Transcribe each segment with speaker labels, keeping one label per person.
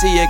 Speaker 1: See you.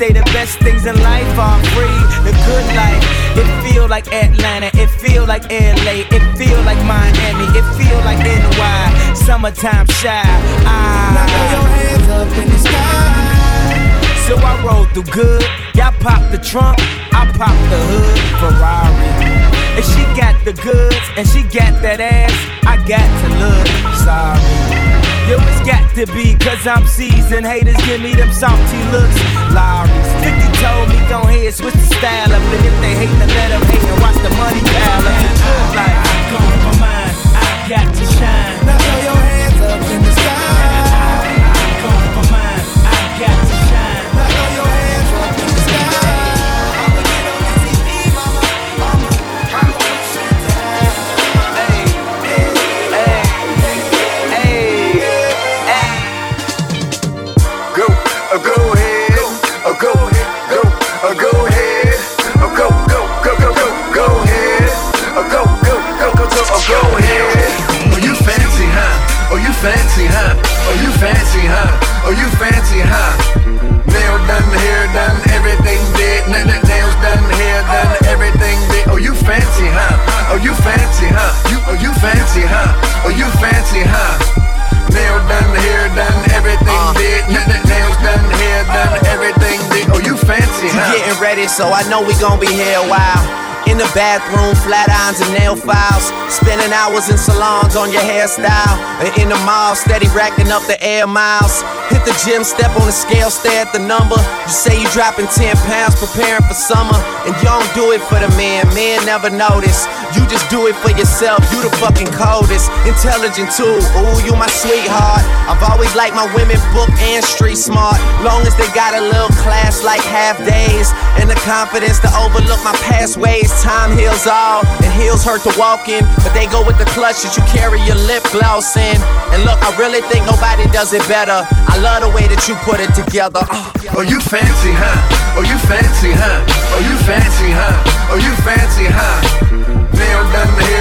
Speaker 2: say the
Speaker 3: best things in life are free, the good life. It feel like Atlanta, it feel like LA, it feel like Miami, it feel like NY. Summertime shy.
Speaker 1: Ah. Now your hands up in the sky.
Speaker 3: So I roll through good. Y'all pop the trunk, I pop the hood. Ferrari. And she got the goods, and she got that ass. I got to look sorry. Yo, it's got to be, cause I'm seasoned. Haters give me them salty looks. Lawry's 50 told me, go ahead, switch the style up. And if they hate, then let them hate and watch the money pile up. Like, I come from mine, I got to shine. know we gon' be here a while. In the bathroom, flat irons and nail files. Spending hours in salons on your hairstyle. In the mall, steady racking up the air miles. Hit the
Speaker 4: gym, step on the scale, stare at the number. You say you dropping 10 pounds preparing for summer, and you don't do it for the man. Man never notice. You just do it for yourself. You the fucking coldest. Intelligent too. Ooh, you my sweetheart. I've always liked my women book and street smart. Long as they got a little class like half days, and the confidence to overlook my past ways. Time heals all, and heels hurt to walk in, but they go with the clutch that you carry your lip gloss in. And look, I really think nobody does it better. I love the way that you put it together.
Speaker 5: Oh, you fan? fancy, huh? Oh, you fancy, huh? Oh, you fancy, huh? Oh, you fancy, huh?
Speaker 6: Nailed down the
Speaker 7: hill.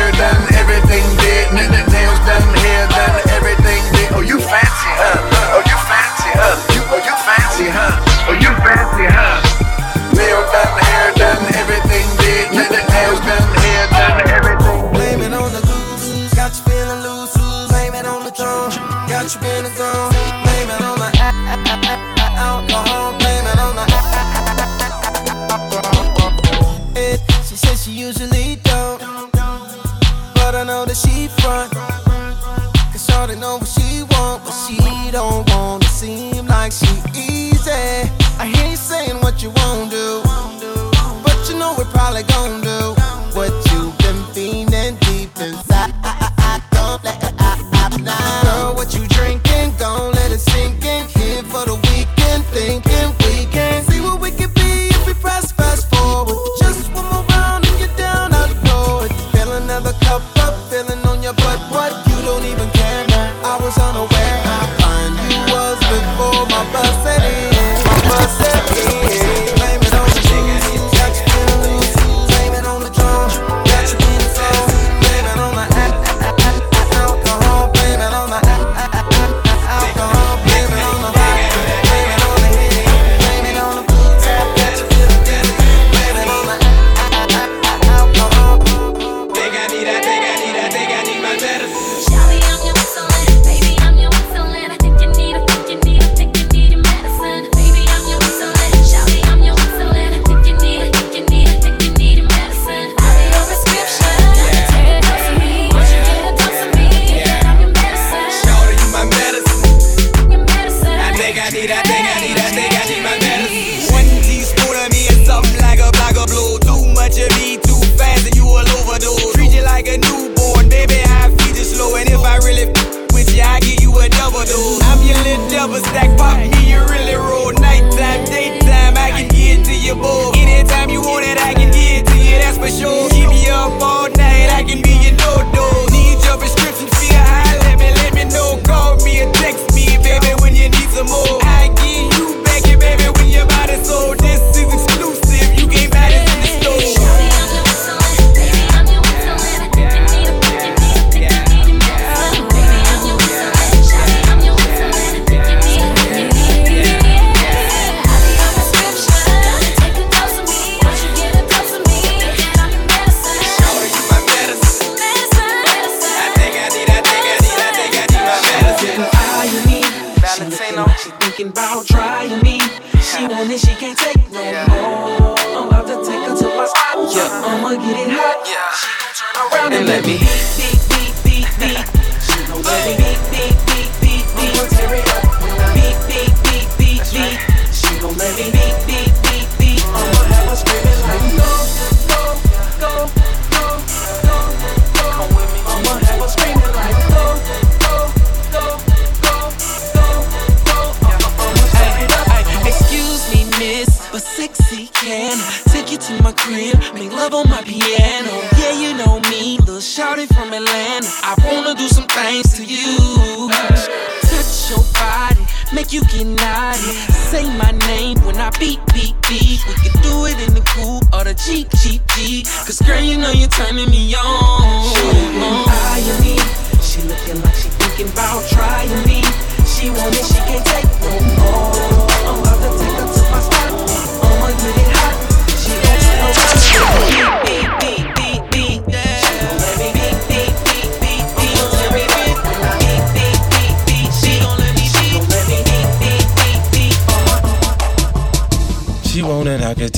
Speaker 7: beat, beat, beat. We can do it in the coupe or the cheap, cheap, cheap. Cause girl, you know you're turning me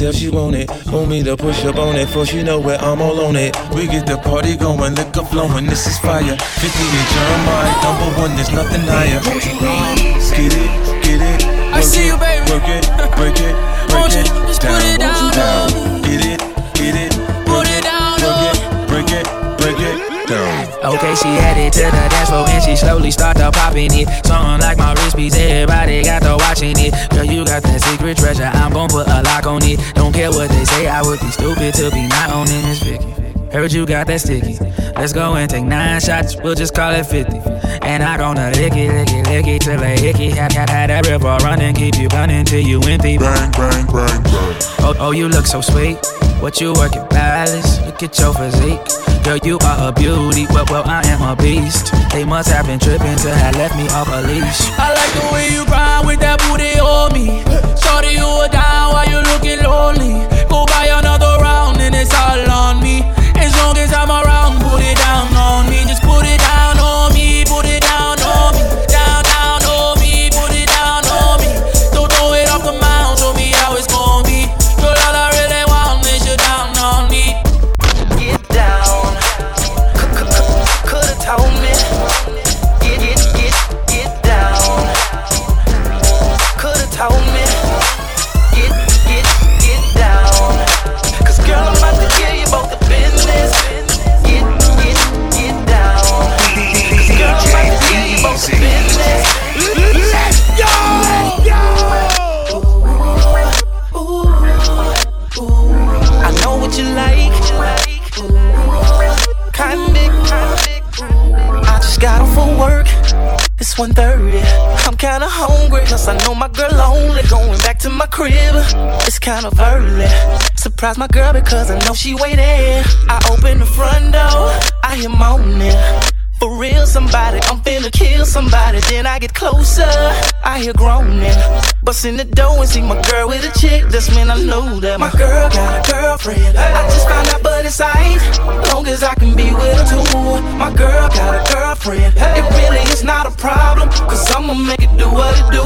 Speaker 8: Tell she want it. Want me to push up on it, for she know where I'm all on it. We get the party going, liquor flowing, this is fire. 50 and Jeremih, number one, there's nothing higher. Get it, get it. Work I see it, you, baby. Work it, break
Speaker 9: it, break
Speaker 8: it.
Speaker 9: Just down, put it down.
Speaker 8: Get it, get it.
Speaker 9: Put it down,
Speaker 8: it, oh. break it, break it.
Speaker 10: Okay, she headed to the dance floor and she slowly started popping it. Something like my wrist beats, everybody got to watching it. Girl, you got that secret treasure, I'm gon' put a lock on it. Don't care what they say, I would be stupid to be not owning this Vicky. Heard you got that sticky. Let's go and take nine shots, we'll just call it 50. And I gonna lick it, lick it, lick it till a hickey. Had, had, had that river running, keep you running till you empty.
Speaker 8: Bang, bang, bang, bang.
Speaker 10: Oh, oh, you look so sweet. What you working balance? Look at your physique. Girl, you are a beauty. Well, well, I am a beast. They must have been tripping to have left me off a leash.
Speaker 9: I like the way you grind with that booty on me. Shorty, you are down while you looking lonely. Go buy another round and it's all on me. As long as I'm around, put it down on me. Just
Speaker 11: 1.30. I'm kinda hungry. Plus, I know my girl lonely. Going back to my crib. It's kind of early. Surprise my girl because I know she waiting. I open the front door. I hear moaning. For real, somebody, I'm finna kill somebody. Then I get closer, I hear groaning. Bust in the door and see my girl with a chick. That's when I know that my girl got a girlfriend. I just found out, but it's aight. Long as I can be with her too. My girl got a girlfriend. It really is not a problem. Cause I'ma make it do what it do.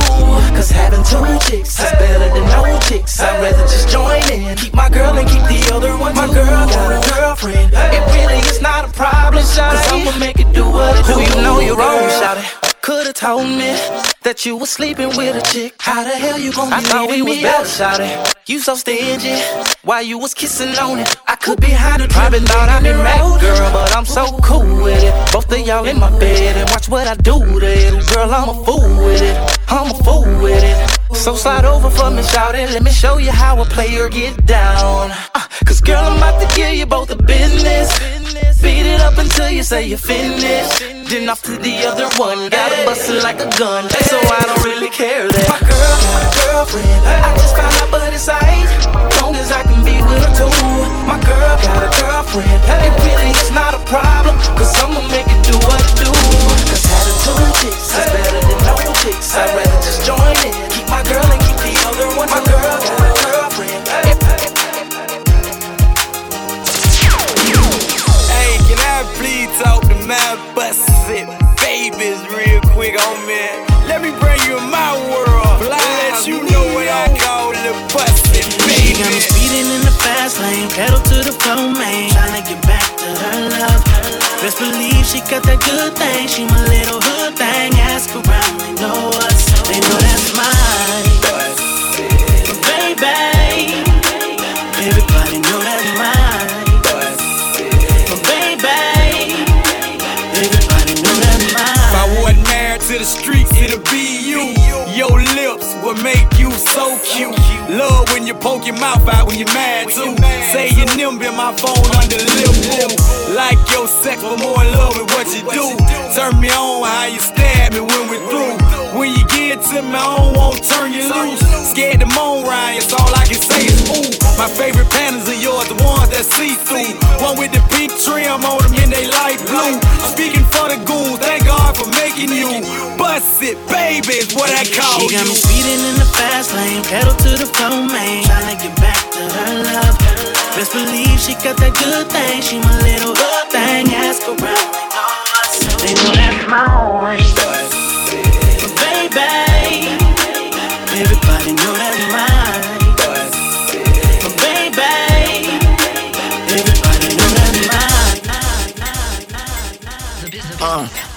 Speaker 11: Cause having two chicks is better than no chicks. I'd rather just join in. Keep my girl and keep the other one. My girl got a girlfriend. It really is not a problem. Cause I'ma make it do what it do. You know you're wrong, shawty. Could've told me that you was sleeping with a chick. How the hell you gon' be I thought we was better, shawty. You so stingy. While you was kissing on it, I could be hiding. Probably thought I'd been mad, girl, but I'm so cool with it. Both of y'all in my bed and watch what I do to it. Girl, I'm a fool with it. I'm a fool with it. So slide over for me, shout it. Let me show you how a player get down. Uh, Cause girl, I'm about to give you both the business. Beat it up until you say you're finished. Then off to the other one. Gotta bust it like a gun. So I don't really care that. My girl a girlfriend. I just found out, but it's aight. Long as I can be with her too. My girl got a girlfriend. It really is not a problem. Cause I'ma make it do what it do. Cause two chicks is better than no chicks. I'd rather just join in. Keep my girl and keep the other one. My girl got a girlfriend.
Speaker 12: Hey, can I please talk to my busted babies real quick oh on me? Let me bring you in my world. Let you know what I call the busted
Speaker 9: She got me speeding in the fast lane, pedal to the floor, man. Tryna get back to her love. Best believe she got that good thing. She my little hood thing. Ask around, they know us. They know that's mine.
Speaker 12: So cute. Love when you poke your mouth out when you're mad too. Say your nimble in my phone under lip. Like your sex, but more in love with what you do. Turn me on how you stab me when we're through. When you get to me, I don't want to turn you loose. Scared to moan, Ryan, it's all I can say is ooh. My favorite panties are yours, the ones that see through. One with the pink trim on them and they light blue. Speaking for the goons, thank God for making you. Bust it, baby, is what I call
Speaker 9: She got me
Speaker 12: you.
Speaker 9: speeding in the fast lane, pedal to the floor, man. Tryna get back to her love. Best believe she got that good thing. She my little hood thing. Ask around, they know us. They know that's mine. Baby,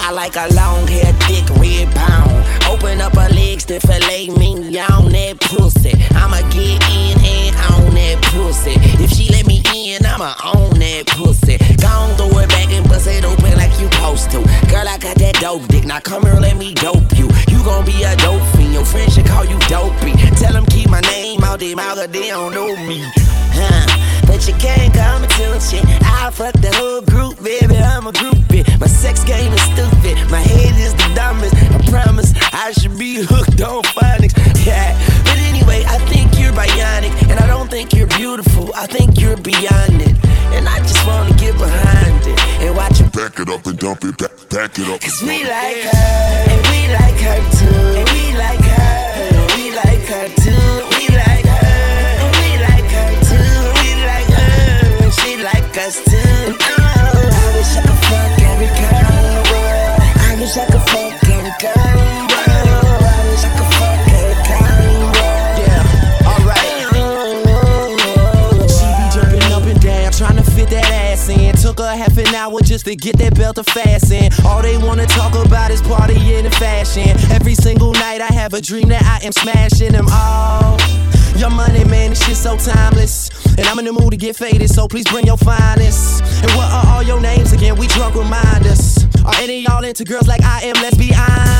Speaker 13: I like a long hair, thick red pound. Open up her legs to fillet me on that pussy. I'ma get in and on that pussy. If she let me. I'ma own that pussy. Gone throw it back and bust it open like you supposed to. Girl, I got that dope dick. Now come here, let me dope you. You gon' be a dope fiend. Your friends should call you dopey. Tell them keep my name out their mouth, cause they don't know me. Huh. But you can't come me shit. I fuck the whole group, baby. I'm a groupie. My sex game is stupid. My head is the dumbest. I promise I should be hooked on phonics. Yeah. But anyway, I think bionic. And I don't think you're beautiful. I think you're beyond it. And I just wanna get behind it and watch you
Speaker 14: Back it up and dump it, back, back it up.
Speaker 13: Cause we like her, and we like her too. And we like her, and we like her too.
Speaker 4: Just to get that belt to fasten. All they wanna talk about is partying and fashion. Every single night I have a dream that I am smashing them all. Your money, man, this shit so timeless. And I'm in the mood to get faded, so please bring your finest. And what are all your names again? We drunk reminders. Are any y'all into girls like I am? Let's be honest.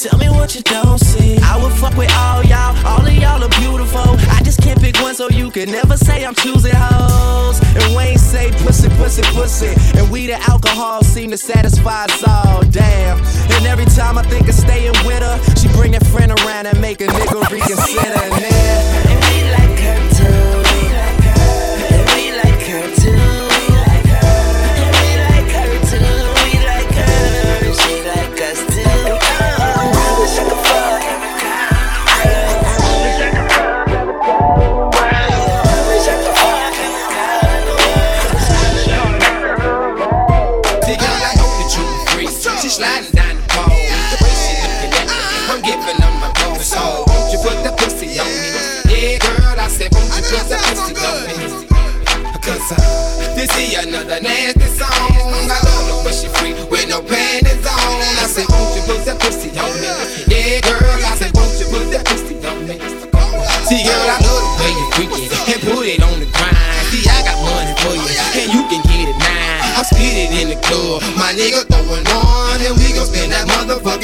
Speaker 4: Tell me what you don't see. I would fuck with all y'all, all of y'all are beautiful. I just can't pick one, so you can never say I'm choosing hoes. And Wayne say pussy, pussy, pussy. And we the alcohol seem to satisfy us all, damn. And every time I think of staying with her, she bring a friend around and make a nigga reconsider. And
Speaker 13: we like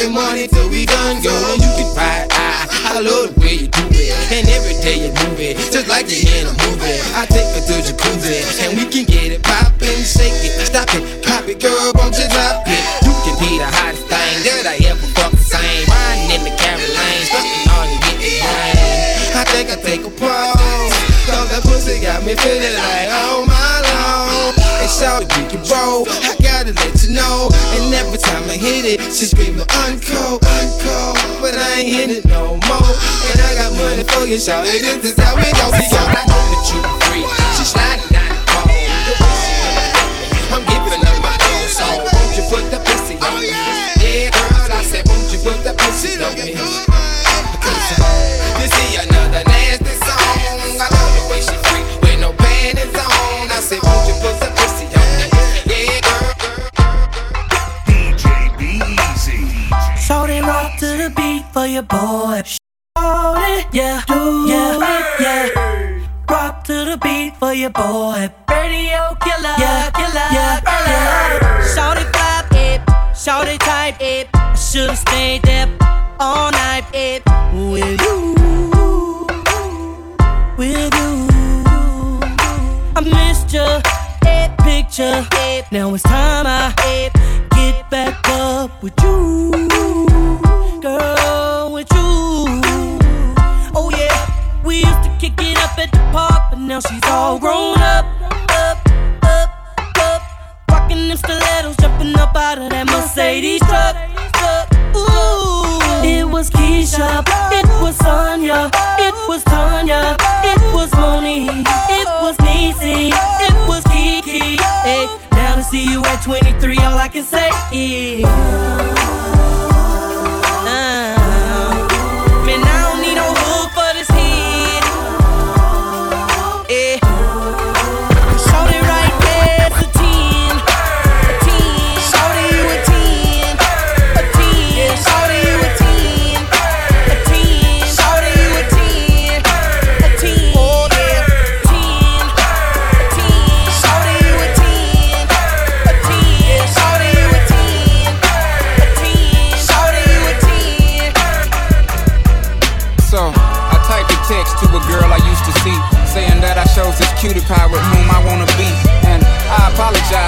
Speaker 15: motherfucking money till we done. And you can ride, I, I love the way you do it, and every day you move it, just like you're in a movie. I take her to jacuzzi, and we can get it poppin', shake it, stop it, pop it, girl, won't you drop it? You can be the hottest thing that I ever fucking seen. Riding in the Carolines, fucking on you getting rain. I think I take a pause. Cause that pussy got me feeling like, oh my lord. And shout it, we can roll. Every time I hit it, she screaming, uncle, uncle. But I ain't hit it no more. And I got money for you, shout it. This is how we go. See, girl, I know that you free. She sliding
Speaker 16: beat for your boy. Shout it, yeah, do yeah, yeah. Rock to the beat for your boy. Radio killer, yeah, killer, yeah, yeah. Shout it clap it, shout it tight it. I should've stayed there all night it with you, with you. I missed you, a picture. Now it's time I get back up with you, girl, with you. Oh yeah, we used to kick it up at the park, but now she's all grown up, up, up, up. Rocking them stilettos, jumping up out of that Mercedes truck. Ooh, it was Keisha, it was Sonya, it was Tanya, it was Moni, it was Niecy, it was Kiki. Hey, now to see you at 23, all I can say is.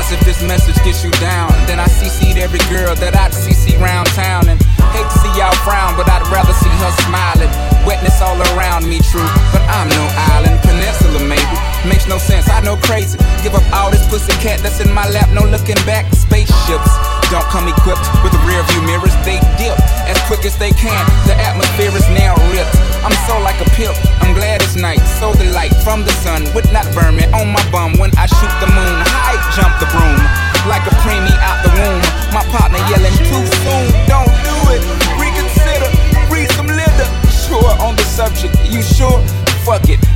Speaker 16: Cause if this message gets you down, then I CC'd every girl that I'd CC round town. And hate to see y'all frown, but I'd rather see her smiling. Wetness all around me, true, but I'm no island. Peninsula, maybe. Makes no sense, I know crazy. Give up all this pussy
Speaker 17: cat that's in my lap, no looking back. Spaceships don't come equipped with the rear view mirrors, they dip as quick as they can. The atmosphere is now ripped. I'm so like a pimp. Glad it's night. So the light from the sun would not burn me on my bum when I shoot the moon. High jump the broom like a preemie out the womb. My partner yelling too soon. Don't do it. Reconsider. Read some litter. Sure on the subject. You sure? Fuck it.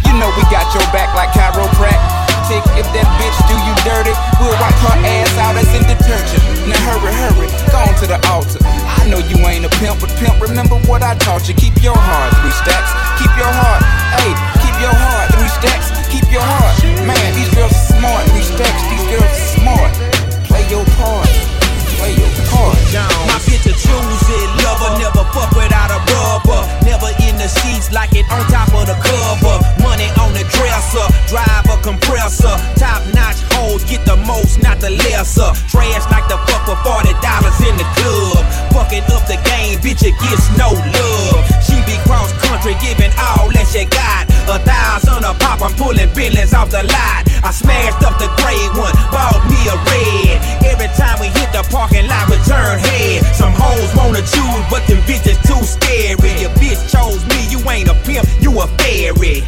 Speaker 17: To the altar. I know you ain't a pimp, but pimp, remember what I taught you. Keep your heart, three stacks. Keep your heart, hey, keep your heart, three stacks. Keep your heart. Man, these girls are smart, three stacks. These girls are smart. Play your part, play your part.
Speaker 18: My a choose it, lover, never fuck without a rubber. Never in the sheets like it on top of the cover. Money on the dresser, drive a compressor. Top notch most, not the lesser. Trash like the fuck for forty dollars in the club. Fucking up the game, bitch, it gets no love. She be cross country, giving all that she got. A thousand a pop, I'm pulling billions off the lot. I smashed up the gray one, bought me a red. Every time we hit the parking lot, we turn head. Some hoes wanna choose, but them bitches too scary. Your bitch chose me, you ain't a pimp, you a fairy.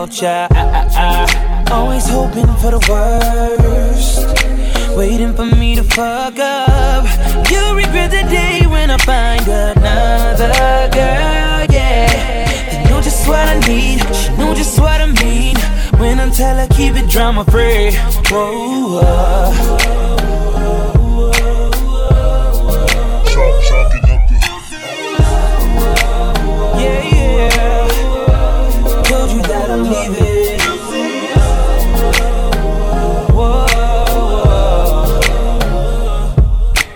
Speaker 18: Vulture. I, I, I. Always hoping for the worst. Waiting for me to fuck up. You'll regret the day when I find another girl, yeah. You know just what I need, she know just what I mean. When I tell her keep it drama free. Whoa, whoa.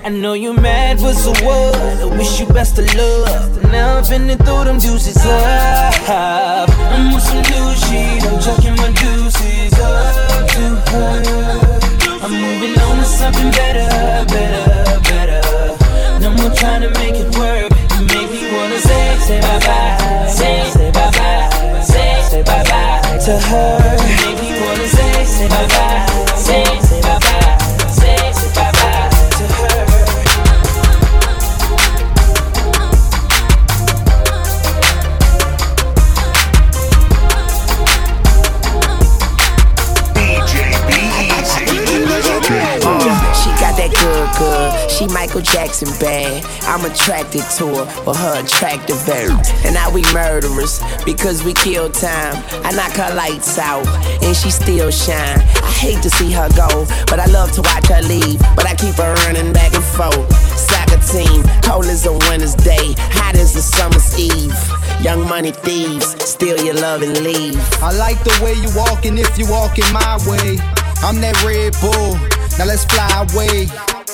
Speaker 18: I know you're mad, but so what? I wish you best of luck. Now I'm finna throw them deuces up. I'm with some new shit. I'm chucking my deuces up to her. I'm moving on to something better, better, better. No more trying to make it work. You make me wanna say, say bye bye, say, say bye bye, say, say bye bye to her. You make me wanna say, say bye bye, say,
Speaker 13: She Michael Jackson bad. I'm attracted to her for her attractive verb. And now we murderers because we kill time. I knock her lights out and she still shine. I hate to see her go, but I love to watch her leave. But I keep her running back and forth. Soccer team, cold as a winter's day, hot as a summer's eve. Young money thieves, steal your love and leave.
Speaker 19: I like the way you walking if you walking my way. I'm that Red Bull. Now let's fly away.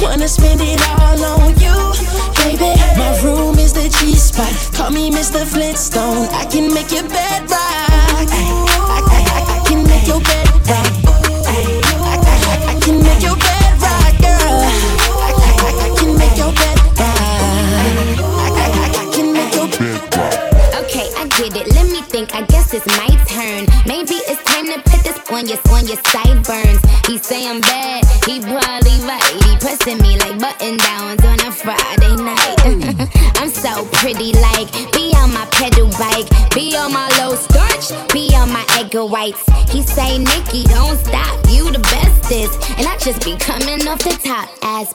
Speaker 3: Wanna spend it all on you, baby. My room is the G spot. Call me Mr. Flintstone. I can make your bed rock. I, I, I, I can make your bed rock. I, can make your bed rock, girl. I can make your bed rock.
Speaker 20: Okay, I get it. Let me think. I guess it's my turn. Maybe it's on your on your sideburns. He say I'm bad. He probably right. He pressing me like button downs on a Friday night. I'm so pretty, like be on my pedal bike, be on my low starch, be on my egg whites. He say, Nicki, don't stop. You the bestest, and I just be coming off the top as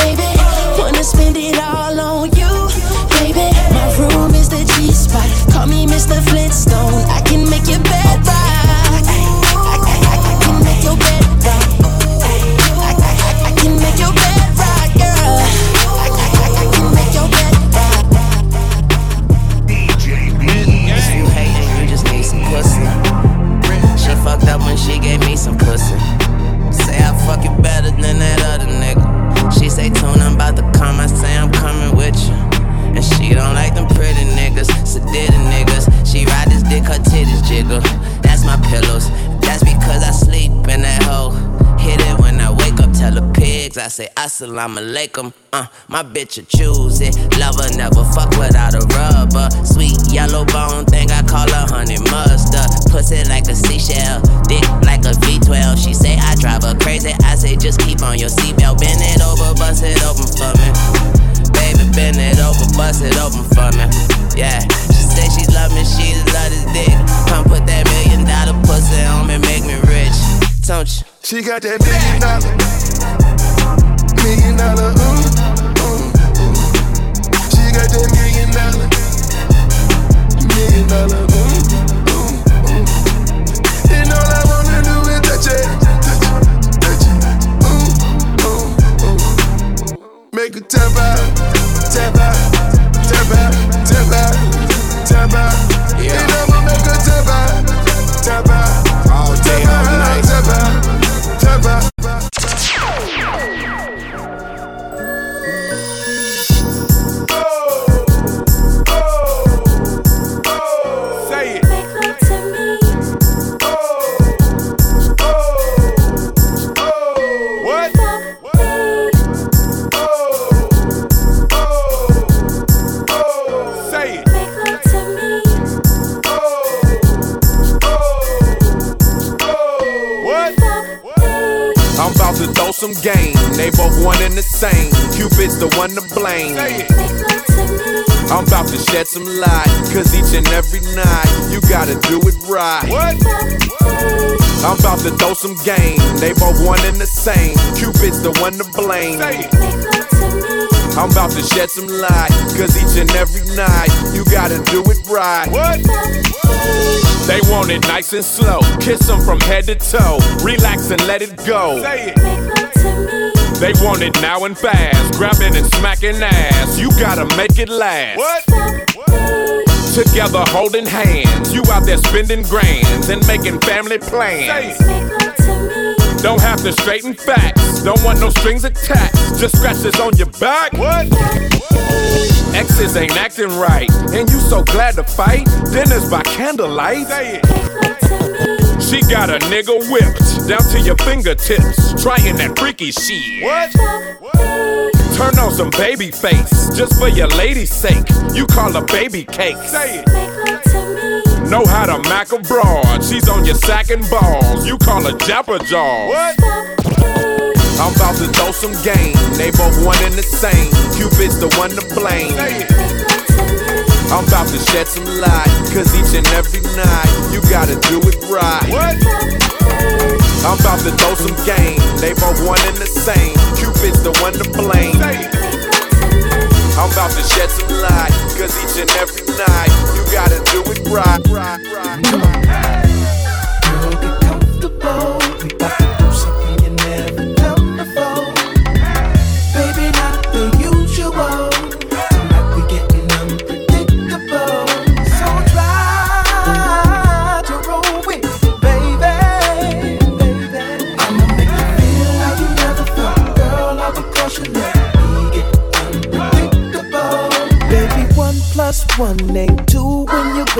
Speaker 3: baby. Wanna spend it all on you, baby. My room is the G spot. Call me Mr. Flintstone. I can make your bed rock. I, I, I, I can make your bed rock. I, I, I can make your bed rock, girl. I, I, I can make your bed rock.
Speaker 13: If you hating, you just need some pussy. She fucked up when she gave me some pussy. Say I fuck it better than that other nigga. She say, Tune, I'm about to come. I say, I'm coming with you. And she don't like them pretty niggas, sedated niggas. She ride this dick, her titties jiggle. That's my pillows. That's because I sleep in that hole. Hit it when I wake up, tell the pigs. I say, Assalamu alaikum. Uh, my bitch will choose it. Lover never fuck without a rubber. Sweet yellow bone thing, I call her honey mustard. Pussy like a seashell, dick like a V12. She say I drive her crazy. I say just keep on your seatbelt. Bend it bust it open for me. Baby, bend it over, bust it open for me. Yeah, she say she love me, she love this dick. Come put that million dollar pussy on me, make me rich. Don't you?
Speaker 5: She got that million dollar, million dollar, ooh, ooh, ooh. She got that million dollar, million dollar, ooh, tap
Speaker 12: About to throw some game. They both one and the same. Cupid's the one to blame.
Speaker 7: Say it.
Speaker 12: I'm about to shed some light. Cause each and every night, you gotta do it right.
Speaker 7: What?
Speaker 12: They want it nice and slow. Kiss them from head to toe. Relax and let it go.
Speaker 7: Say it.
Speaker 12: They want it now and fast. Grabbing and smacking ass. You gotta make it last.
Speaker 7: What?
Speaker 21: Together holding hands, you out there spending grands and making family plans. Don't have to straighten facts, don't want no strings attached, just scratches on your back. What? Exes ain't acting right, and you so glad to fight. Dinners by candlelight. She got a nigga whipped down to your fingertips, trying that freaky shit. What? Turn on some Babyface, just for your lady's sake. You call her baby cake. Say it. Know how to mac a broad. She's on your sack and balls. You call her Japper Jaw. What? I'm about to throw some game. They both one and the same. Cupid's the one to blame. Say it. I'm about to shed some light. Cause each and every night, you gotta do it right. What? I'm about to throw some game. They both one and the same. Cupid's the one to blame. I'm about to shed some light. Cause each and every night, you gotta do it right. right, right. Come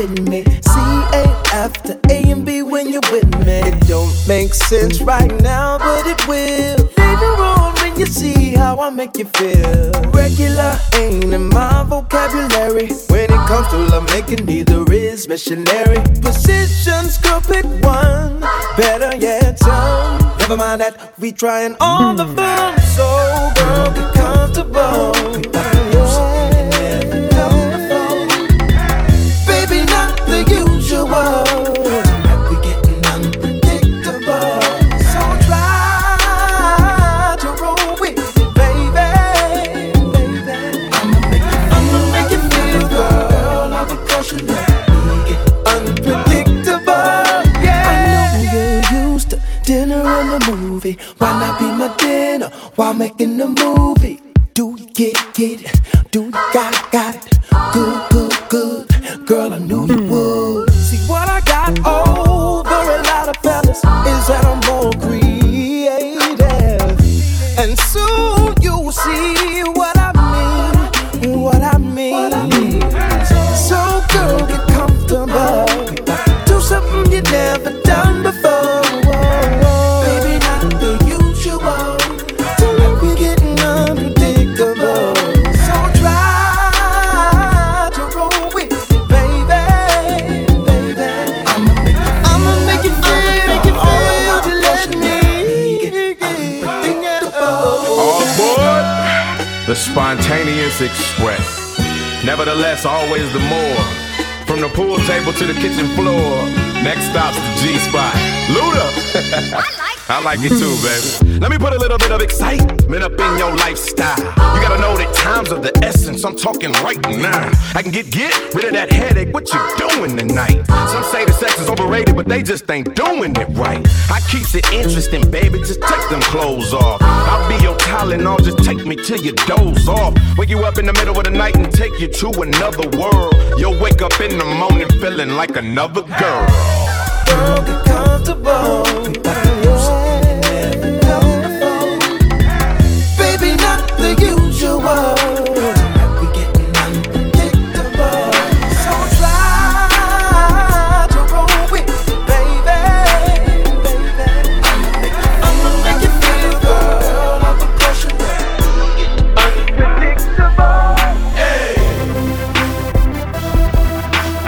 Speaker 7: with me. C ain't after A and B when you're with me. It don't make sense right now, but it will later on when you see how I make you feel. Regular ain't in my vocabulary. When it comes to love making, neither is missionary. Positions, girl, pick one. Better yet, some. Never mind that we trying all the fun. So, girl, get comfortable.
Speaker 21: Nevertheless, always the more. From the pool table to the kitchen floor. Next stop's the G spot. Luda. I like it too, baby. Let me put a little bit of excitement up in your lifestyle. You gotta know that times of the essence. I'm talking right now. I can get get rid of that headache. What you doing tonight? Some say the sex is overrated, but they just ain't doing it right. I keeps it interesting, baby. Just take them clothes off. I'll be your Tylenol. Just take me till you doze off. Wake you up in the middle of the night and take you to another world. You'll wake up in the morning feeling like another girl.
Speaker 7: Girl, get comfortable.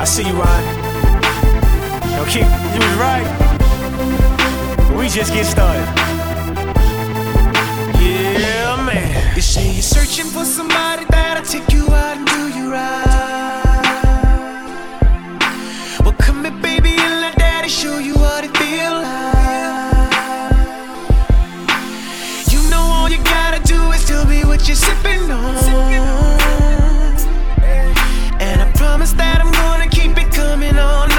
Speaker 9: I see you, Ryan. Yo, keep, you was right. We just get started. Yeah, man.
Speaker 7: You say you're searching for somebody that'll take you out and do you right. Well, come here, baby, and let daddy show you what it feel like. You know all you gotta do is tell me what you're sipping on. And I promise that I'm gonna coming all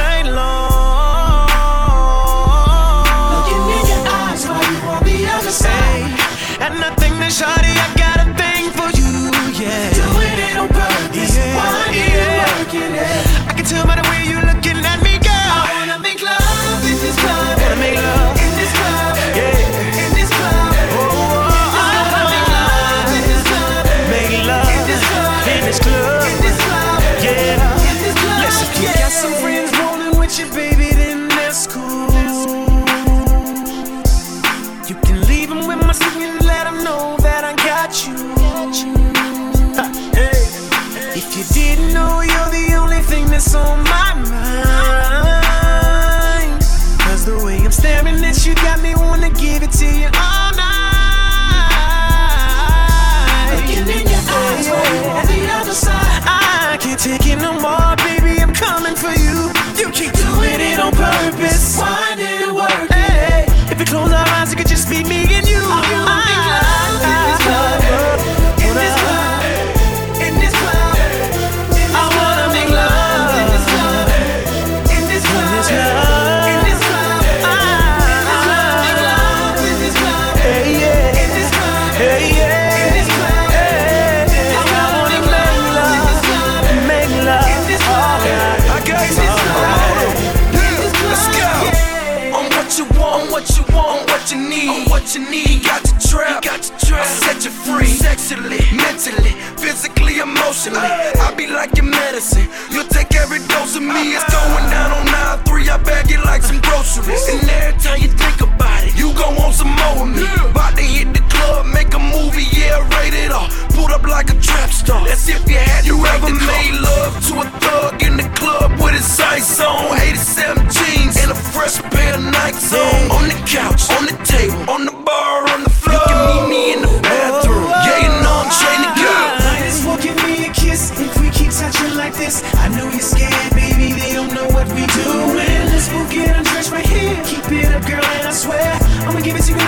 Speaker 9: emotionally. I be like your medicine. You take every dose of me. It's going down on nine three. I bag it like some groceries. And every time you think about it, you gon' want some more of me. About to hit the club, make a movie, yeah, rated R. Pulled up like a trap star. That's if you had you ever made love to a thug in the club with his ice on, 87 jeans and a fresh pair of Nikes on. On the couch, on the table, on the bar, on the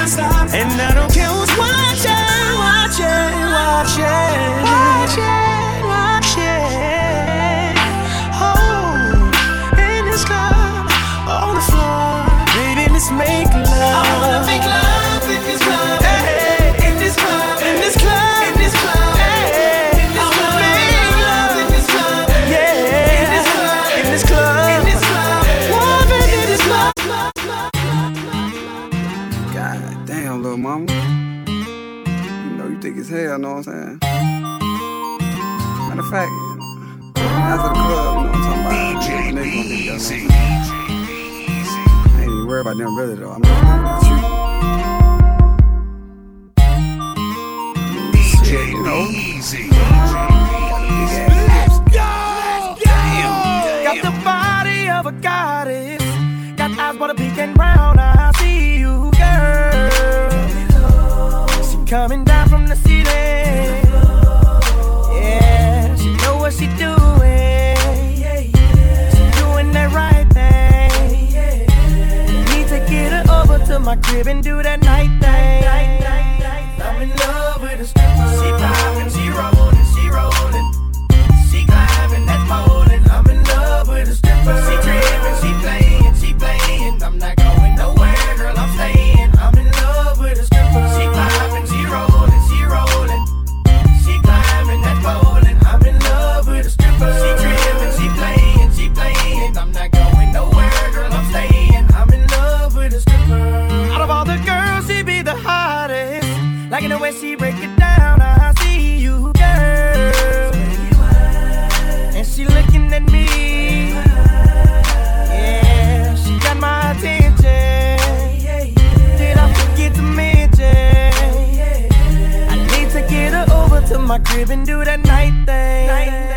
Speaker 3: stop. And I don't care who's watching, watching, watching, watching, watching. Oh, in this club, on the floor, baby, let's make.
Speaker 22: as hell, know what I'm saying? Matter of fact, after a club, you know what I'm talking about? DJ niggas I ain't even worried about them really though. I'm just worried about you. DJ? Easy. Let's
Speaker 3: go! Got the body of a goddess. Got eyes but a pink and brown eyes. crib and do that night The way she break it down. I see you, girl. And she looking at me. Yeah, she got my attention. Did I forget to mention? I need to get her over to my crib and do that night thing.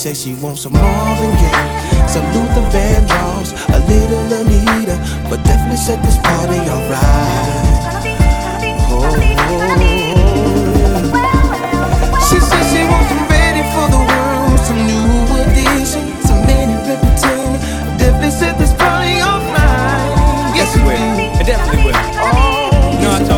Speaker 9: said she wants some Marvin Gaye, some Luther Vandross, a
Speaker 7: little Anita, but definitely set this party alright. Oh. She said she wants some ready for the world, some new edition, some Minnie Riperton, definitely set this party alright.
Speaker 3: Yes, it will. It definitely will. Oh, no,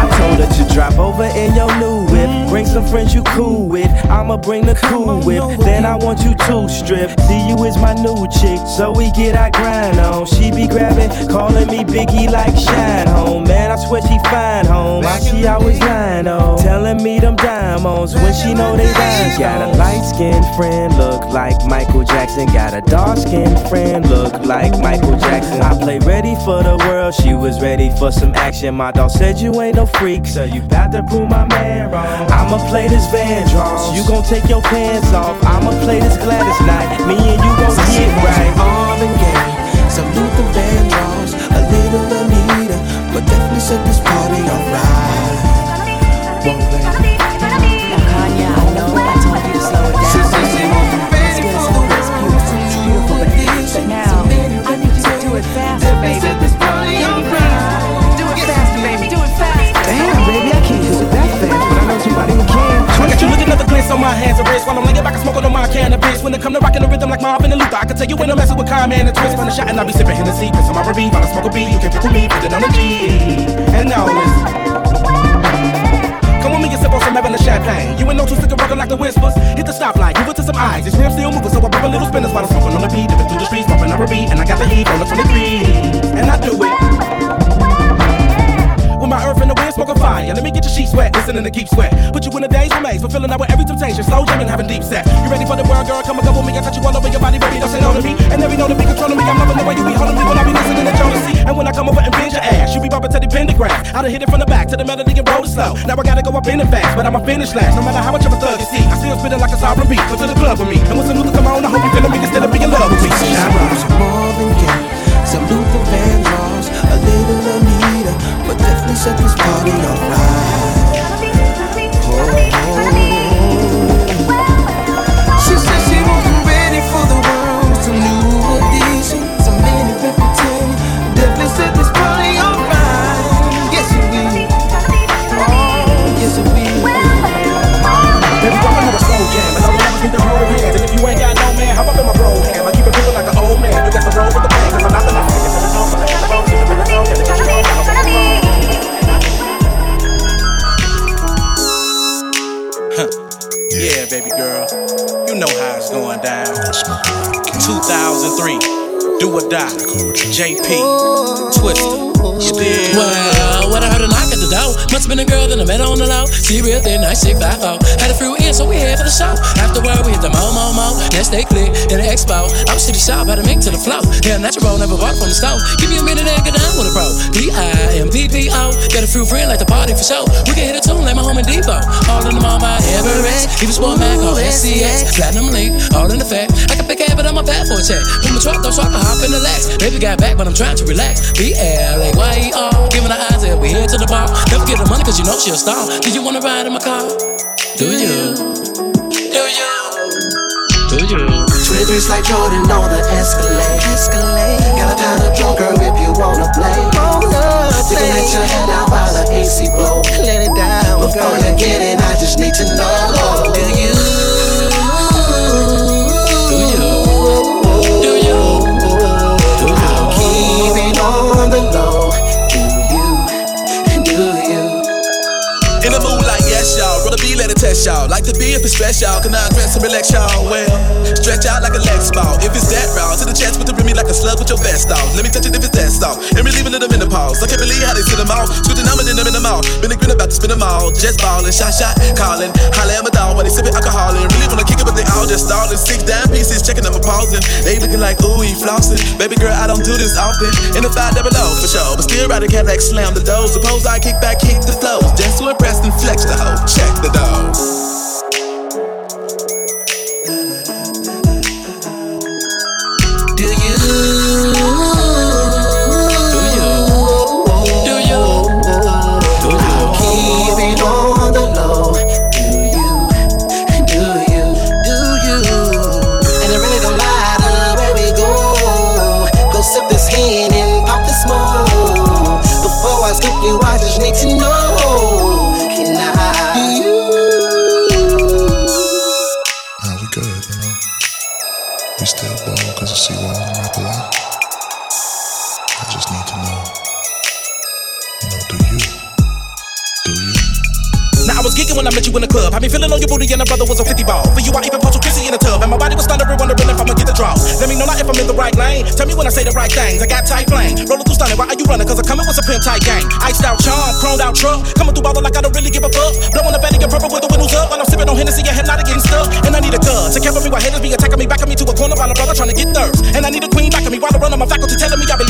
Speaker 3: I told her to drop over in your new whip, bring some friends you cool with I'ma bring the cool whip. Then I want you to strip. See you is my new chick, so we get our grind on. She be grabbing, calling me Biggie like Shyne Home. Man, I swear she fine home. Why she always lying on? Telling me them diamonds when she know they. She got a light skinned friend, look like Michael Jackson. Got a dark skinned friend, look like Michael Jackson. I play ready for the world, she was ready for some action. My dog said you ain't no freak, so you bout to prove my man wrong. I'ma play this Vandross, you gon' take your pants off. I'ma play this Gladys Knight, me and you gon' get right.
Speaker 7: Marvin Gaye, some Luther Vandross, a little Anita, but definitely set this party alright.
Speaker 23: Marvin and Luther, I can tell you when I'm messing with Kyle, man, and twist. Run a shot and I'll be sipping Hennessy, piss on my R&B, while I smoke a. You can pick with me, put it on the G. And now listen. Come with me and sip on some Evan champagne. You ain't no two stick rockin' like the whispers. Hit the stoplight, give it to some eyes. These rims still moving, so I pop a little spinners while I'm smoking on the beat. Dipping through the streets, bumping R&B, and I got the heat on the 23. And I do it. Fire. Let me get your sheets wet, listening to keep sweat. Put you in a daze remains, fulfilling out with every temptation. Slow jamming, having deep set. You ready for the world, girl? Come and go with me. I got you all over your body, baby. Don't say no to me. And every know to be controlling me. I'm loving the way you be holding me when I be listening to Jodeci. And when I come over and bend your ass, you be bumping to the pentagram. I done hit it from the back to the melody and roll it slow. Now I gotta go up in it fast, but I'ma finish last. No matter how much of a thug you see, I still spit like a sovereign beat. Come to the club with me. And when some Luther come on, I hope you feeling me instead of being in love with me.
Speaker 7: Some Luther Vandross, a little Anita, but definitely set this party alright.
Speaker 23: Do or die. JP. Twista. Still.
Speaker 24: Well, when I heard a knock at the door, must have been a girl that I met on the low. See real thin, nice chick, five four. Had a few in, so we head for the show. Afterward, we hit the mo mo mo. Next day click in the expo. I was to the shop, had to make to the flow. Yeah, natural, never bought from the stove. Give you a minute and get down with a pro. D I M P P O. Got a few friends like the party for show. We can hit a tune like my home in Depot. All in the mall by Everest. Even Sport Mac on oh, SCX. Platinum Link, all in effect. I can a but I'm a fat for a check. Put my truck though, so I hop in the Lex. Baby got back, but I'm trying to relax. B L A Y E R. Giving her eyes and we head to the bar. Never get the money cause you know she a star. Do you wanna ride in my car? Do you? Do you? Do you?
Speaker 7: Drinks like Jordan on the Escalade. Escalade. Got a pound of girl, if you wanna play. Wanna you can let your head out while the AC blow. Let it down. Before you get it, I just need to know. Do you?
Speaker 21: Y'all. Like to be if it's stress y'all. Can I dress and relax y'all? Well, stretch out like a leg ball. If it's that round, to the chest with the rim like a slug with your vest off. Let me touch it if it's that soft. And relieve a little menopause. I can't believe how they sit them. Switching them and then them in the mouth. Been spin them all. Just ballin', shot, shot, callin'. Holla at my dog while they sippin' alcohol. And really wanna kick it, but they all just stallin'. Six dime pieces, checking them, pausing. They lookin' like, ooh, he flossin'. Baby girl, I don't do this often. In the five double O for sure. But still ride a Cadillac, slam the door. Suppose I kick back, kick the flows. Just to impress and flex the hoe. Check the door.
Speaker 23: When I met you in the club. Had me feeling on your booty and a brother was a 50 ball. For you, I even put posted kissy in the tub. And my body was thundering, wondering if I'ma get the draws. Let me know not if I'm in the right lane. Tell me when I say the right things. I got tight flame. Rolling through stunning. Why are you running? Cause I'm coming with some pimp tight gang. Iced out charm, chromed out truck. Coming through ballin' like I don't really give a fuck. Blowing the fatty and purple with the windows up. While I'm sipping on Hennessy and hypnotic getting stuck. And I need a gun to cover me while haters be attacking me. Backing me to a corner while a brother trying to get nerves. And I need a queen backing me while I run on my faculty telling me I believe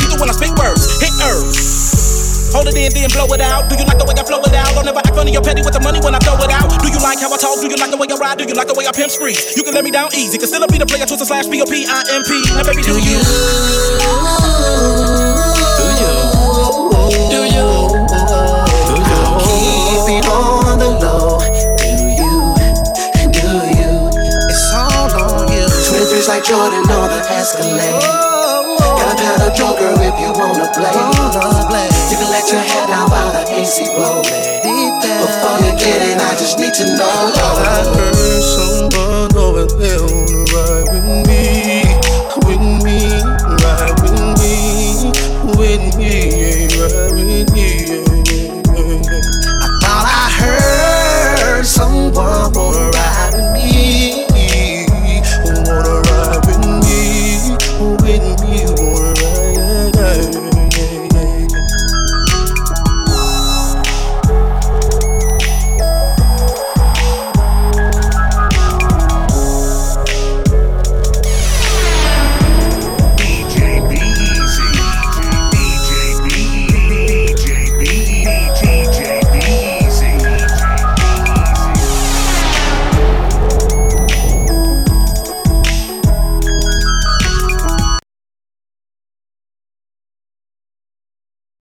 Speaker 23: in, then blow it out. Do you like the way I flow it out? I'll never act funny or petty with the money when I throw it out. Do you like how I talk? Do you like the way I ride? Do you like the way I pimp spree? You can let me down easy, cause still I be the player, Twista slash B-O-P-I-M-P. Now baby, do, do you? You? Keep it on the low. Do you?
Speaker 7: Do you? It's all on you. Twin fish like Jordan on the Escalade. Got a pad of Joker if you wanna play to head out on an easy road. Before you get in, I just need to know. Oh, I heard somebody.